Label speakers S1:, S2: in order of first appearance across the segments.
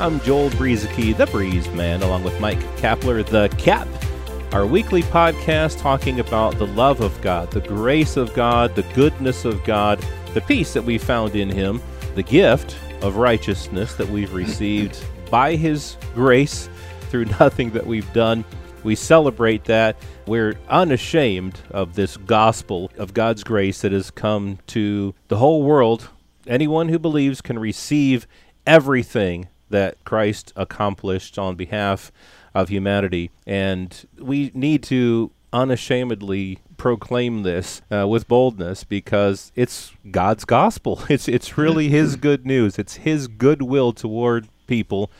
S1: I'm Joel Brueseke, the Breeze Man, along with Mike Kapler, the Cap. Our weekly podcast talking about the love of God, the grace of God, the goodness of God, the peace that we found in Him, the gift of righteousness that we've received by His grace through nothing that we've done. We celebrate that. We're unashamed of this gospel of God's grace that has come to the whole world. Anyone who believes can receive everything that Christ accomplished on behalf of humanity. And we need to unashamedly proclaim this uh, with boldness because it's God's gospel. It's it's really His good news. It's His goodwill toward people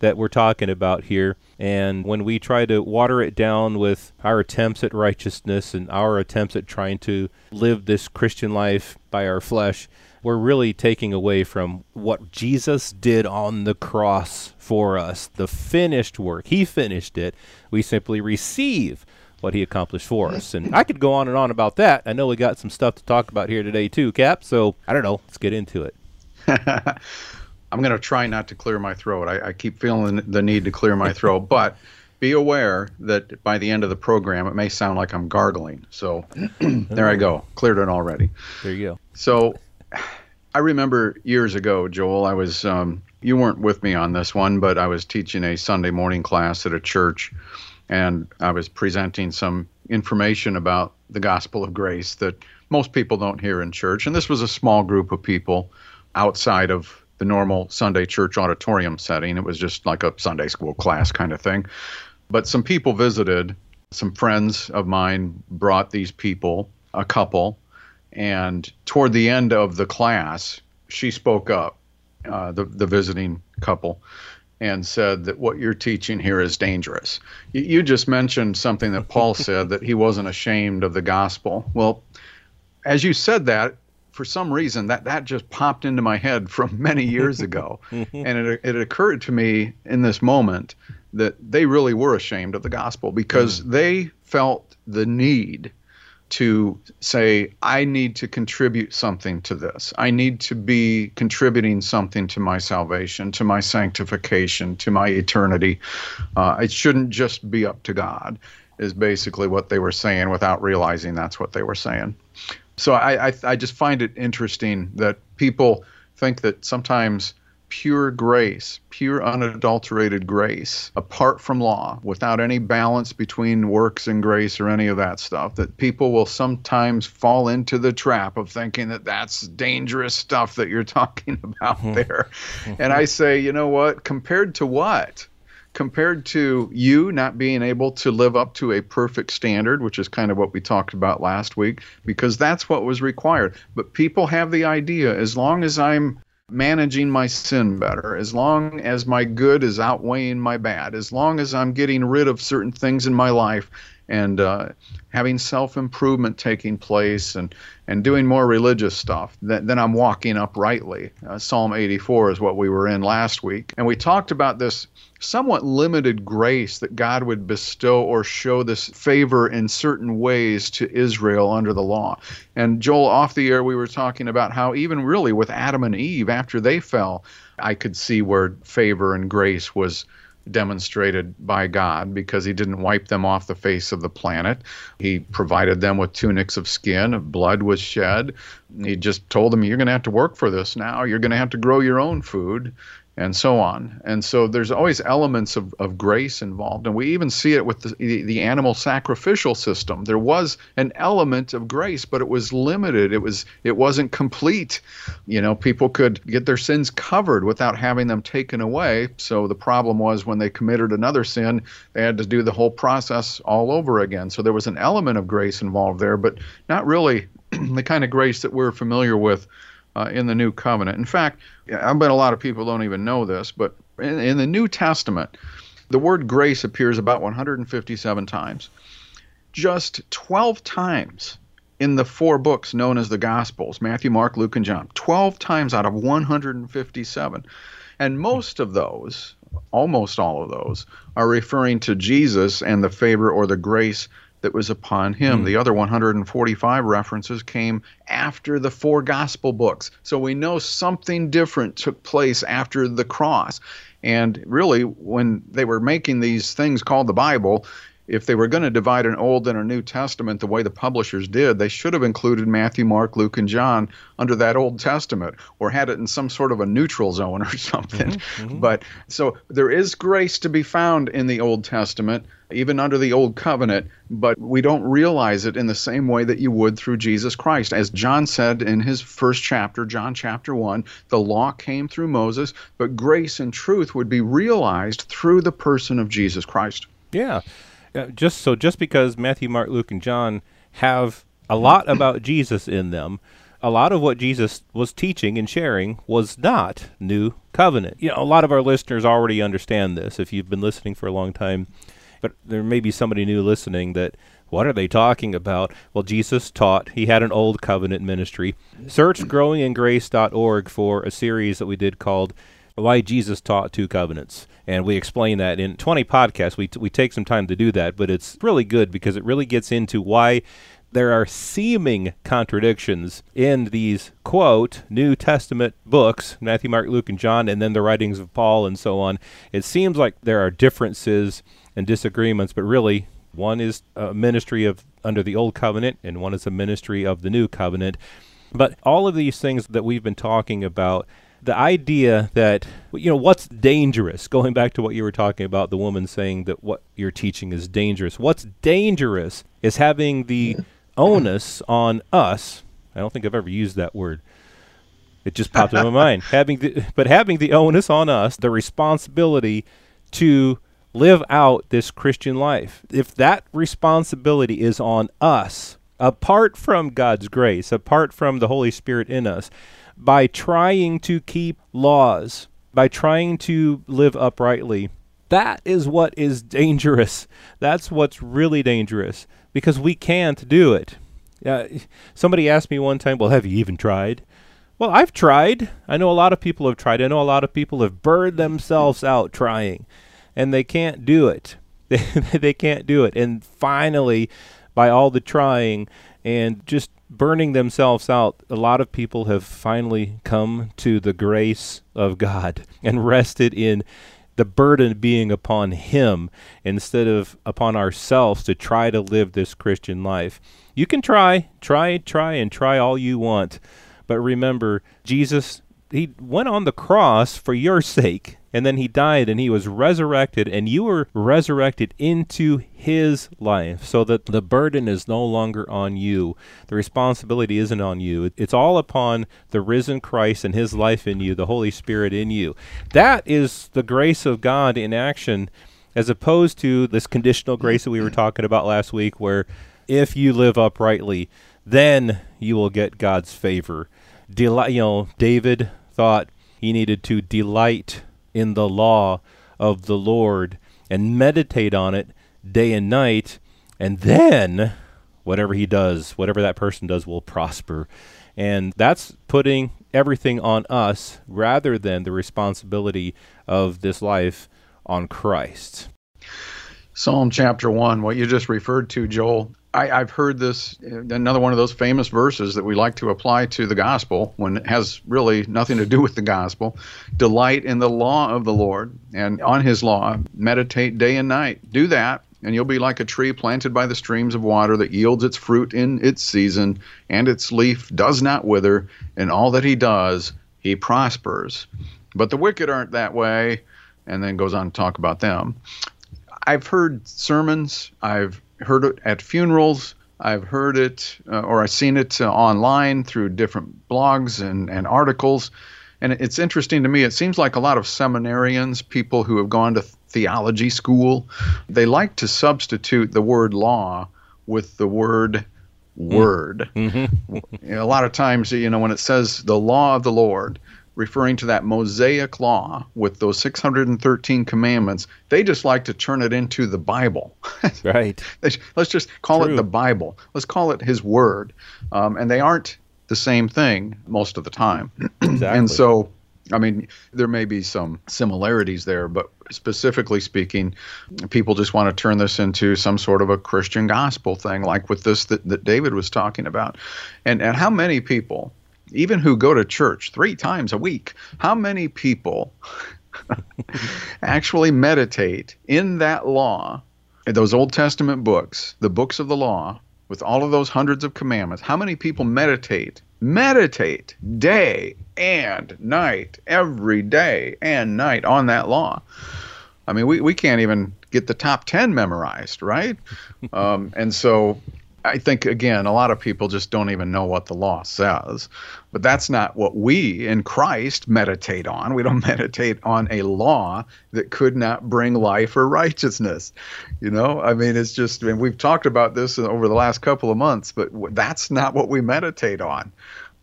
S1: that we're talking about here. And when we try to water it down with our attempts at righteousness and our attempts at trying to live this Christian life by our flesh, we're really taking away from what Jesus did on the cross for us, the finished work. He finished it. We simply receive what he accomplished for us. And I could go on and on about that. I know we got some stuff to talk about here today, too, Cap. So I don't know. Let's get into it.
S2: I'm going to try not to clear my throat. I, I keep feeling the need to clear my throat, but be aware that by the end of the program, it may sound like I'm gargling. So there I go. Cleared it already.
S1: There you go.
S2: So I remember years ago, Joel, I was, um, you weren't with me on this one, but I was teaching a Sunday morning class at a church, and I was presenting some information about the gospel of grace that most people don't hear in church. And this was a small group of people outside of the normal Sunday church auditorium setting. It was just like a Sunday school class kind of thing. But some people visited, some friends of mine brought these people, a couple, and toward the end of the class, she spoke up, uh, the, the visiting couple, and said that what you're teaching here is dangerous. You, you just mentioned something that Paul said that he wasn't ashamed of the gospel. Well, as you said that, for some reason that that just popped into my head from many years ago and it, it occurred to me in this moment that they really were ashamed of the gospel because mm. they felt the need to say, I need to contribute something to this. I need to be contributing something to my salvation, to my sanctification, to my eternity. Uh, it shouldn't just be up to God, is basically what they were saying without realizing that's what they were saying. So I, I, I just find it interesting that people think that sometimes pure grace, pure unadulterated grace, apart from law, without any balance between works and grace or any of that stuff, that people will sometimes fall into the trap of thinking that that's dangerous stuff that you're talking about mm-hmm. there. and I say, you know what? Compared to what? Compared to you not being able to live up to a perfect standard, which is kind of what we talked about last week, because that's what was required. But people have the idea as long as I'm managing my sin better, as long as my good is outweighing my bad, as long as I'm getting rid of certain things in my life and uh, having self improvement taking place and, and doing more religious stuff, then, then I'm walking uprightly. Uh, Psalm 84 is what we were in last week. And we talked about this somewhat limited grace that God would bestow or show this favor in certain ways to Israel under the law. And Joel, off the air, we were talking about how even really with Adam and Eve, after they fell, I could see where favor and grace was demonstrated by God because he didn't wipe them off the face of the planet. He provided them with tunics of skin, blood was shed. He just told them, You're going to have to work for this now. You're going to have to grow your own food and so on. And so there's always elements of, of grace involved. And we even see it with the, the, the, animal sacrificial system. There was an element of grace, but it was limited. It was it wasn't complete. You know, people could get their sins covered without having them taken away. So the problem was when they committed another sin, they had to do the whole process all over again. So there was an element of grace involved there, but not really the kind of grace that we're familiar with uh, in the new covenant. In fact, I bet a lot of people don't even know this, but in, in the New Testament, The word grace appears about 157 times. Just 12 times in the four books known as the Gospels Matthew, Mark, Luke, and John. 12 times out of 157. And most of those, almost all of those, are referring to Jesus and the favor or the grace that was upon him. Mm. The other 145 references came after the four gospel books. So we know something different took place after the cross. And really, when they were making these things called the Bible, if they were going to divide an Old and a New Testament the way the publishers did, they should have included Matthew, Mark, Luke, and John under that Old Testament or had it in some sort of a neutral zone or something. Mm-hmm, mm-hmm. But so there is grace to be found in the Old Testament, even under the Old Covenant, but we don't realize it in the same way that you would through Jesus Christ. As John said in his first chapter, John chapter 1, the law came through Moses, but grace and truth would be realized through the person of Jesus Christ.
S1: Yeah. Uh, just so just because Matthew, Mark, Luke, and John have a lot about Jesus in them, a lot of what Jesus was teaching and sharing was not new covenant. You know, a lot of our listeners already understand this if you've been listening for a long time, but there may be somebody new listening that what are they talking about? Well, Jesus taught. He had an old covenant ministry. Search growingingrace.org for a series that we did called why Jesus taught two covenants. And we explain that in 20 podcasts. We, t- we take some time to do that, but it's really good because it really gets into why there are seeming contradictions in these, quote, New Testament books Matthew, Mark, Luke, and John, and then the writings of Paul and so on. It seems like there are differences and disagreements, but really, one is a ministry of under the old covenant and one is a ministry of the new covenant. But all of these things that we've been talking about the idea that you know what's dangerous going back to what you were talking about the woman saying that what you're teaching is dangerous. What's dangerous is having the onus on us i don't think i've ever used that word it just popped in my mind having the, but having the onus on us the responsibility to live out this christian life. If that responsibility is on us apart from god's grace apart from the holy spirit in us by trying to keep laws, by trying to live uprightly. That is what is dangerous. That's what's really dangerous because we can't do it. Uh, somebody asked me one time, Well, have you even tried? Well, I've tried. I know a lot of people have tried. I know a lot of people have burned themselves out trying, and they can't do it. they can't do it. And finally, by all the trying and just burning themselves out, a lot of people have finally come to the grace of God and rested in the burden being upon Him instead of upon ourselves to try to live this Christian life. You can try, try, try, and try all you want. But remember, Jesus, He went on the cross for your sake and then he died and he was resurrected and you were resurrected into his life so that the burden is no longer on you. The responsibility isn't on you. It's all upon the risen christ and his life in you the holy spirit in you. That is the grace of god in action as opposed to this conditional grace that we were talking about last week where if you live uprightly then you will get god's favor. Deli- you know david thought he needed to delight in the law of the Lord and meditate on it day and night, and then whatever he does, whatever that person does, will prosper. And that's putting everything on us rather than the responsibility of this life on Christ.
S2: Psalm chapter 1, what you just referred to, Joel, I, have heard this uh, another one of those famous verses that we like to apply to the gospel when it has really nothing to do with the gospel. Delight in the law of the Lord and on his law, meditate day and night. Do that, and you'll be like a tree planted by the streams of water that yields its fruit in its season, and its leaf does not wither, and all that he does, he prospers. But the wicked aren't that way, and then goes on to talk about them. I've heard sermons, I've heard it at funerals. I've heard it uh, or I've seen it uh, online through different blogs and, and articles. And it's interesting to me. It seems like a lot of seminarians, people who have gone to theology school, they like to substitute the word law with the word word. Mm-hmm. a lot of times, you know, when it says the law of the Lord, referring to that Mosaic law with those 613 commandments, they just like to turn it into the Bible.
S1: right.
S2: Let's just call
S1: True.
S2: it the Bible. Let's call it His Word. Um, and they aren't the same thing most of the time.
S1: Exactly.
S2: and so, I mean, there may be some similarities there, but specifically speaking, people just want to turn this into some sort of a Christian gospel thing, like with this that, that David was talking about. And and how many people, even who go to church three times a week, how many people actually meditate in that law, in those Old Testament books, the books of the law, with all of those hundreds of commandments? How many people meditate meditate day and night, every day and night on that law. I mean, we, we can't even get the top 10 memorized, right? um, and so I think, again, a lot of people just don't even know what the law says. But that's not what we in Christ meditate on. We don't meditate on a law that could not bring life or righteousness. You know, I mean, it's just, I mean, we've talked about this over the last couple of months, but that's not what we meditate on.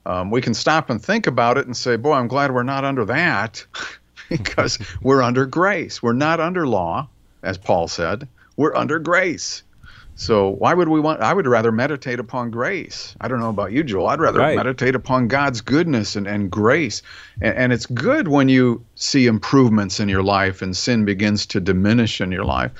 S2: Um, we can stop and think about it and say, boy, I'm glad we're not under that because we're under grace. We're not under law, as Paul said. We're under grace. So why would we want? I would rather meditate upon grace. I don't know about you, Joel. I'd rather
S1: right.
S2: meditate upon God's goodness and, and grace. And, and it's good when you see improvements in your life and sin begins to diminish in your life.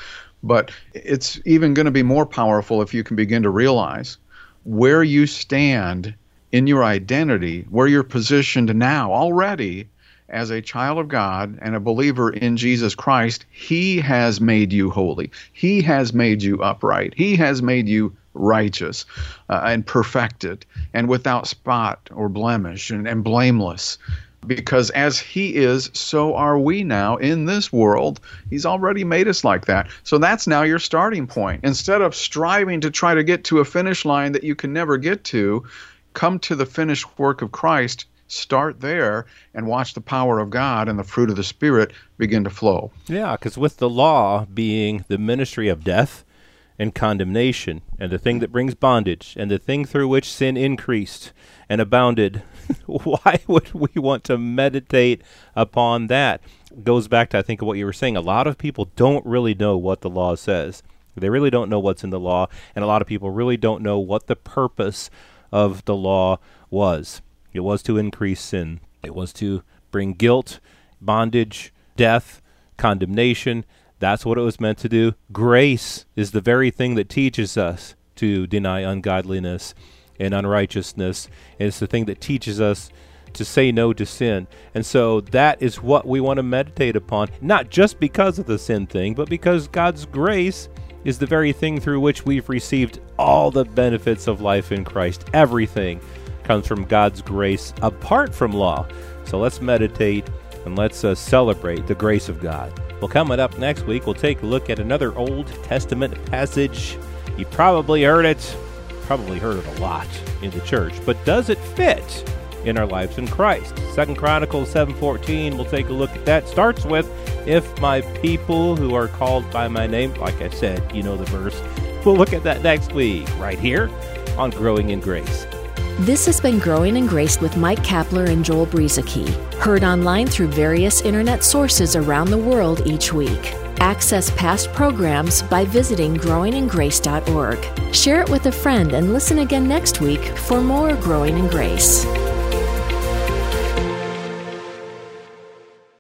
S2: But it's even going to be more powerful if you can begin to realize where you stand in your identity, where you're positioned now already as a child of God and a believer in Jesus Christ, He has made you holy. He has made you upright. He has made you righteous uh, and perfected and without spot or blemish and, and blameless. Because as He is, so are we now in this world. He's already made us like that. So that's now your starting point. Instead of striving to try to get to a finish line that you can never get to, come to the finished work of Christ start there and watch the power of God and the fruit of the Spirit begin to flow.
S1: Yeah, because with the law being the ministry of death and condemnation, and the thing that brings bondage, and the thing through which sin increased and abounded, why would we want to meditate upon that? Goes back to, I think, what you were saying. A lot of people don't really know what the law says. They really don't know what's in the law, and a lot of people really don't know what the purpose of the law was. It was to increase sin. It was to bring guilt, bondage, death, condemnation. That's what it was meant to do. Grace is the very thing that teaches us to deny ungodliness and unrighteousness. And it's the thing that teaches us to say no to sin. And so that is what we want to meditate upon, not just because of the sin thing, but because God's grace is the very thing through which we've received all the benefits of life in Christ. Everything comes from God's grace apart from law. So let's meditate and let's uh, celebrate the grace of God. Well, coming up next week, we'll take a look at another Old Testament passage. You probably heard it, probably heard it a lot in the church, but does it fit in our lives in Christ? Second Chronicles 7:14. We'll take a look at that. Starts with, "If my people who are called by my name," like I said, you know the verse. We'll look at that next week, right here on Growing in Grace.
S3: This has been Growing in Grace with Mike Kapler and Joel Brueseke, heard online through various internet sources around the world each week. Access past programs by visiting growingingrace.org. Share it with a friend and listen again next week for more Growing in Grace.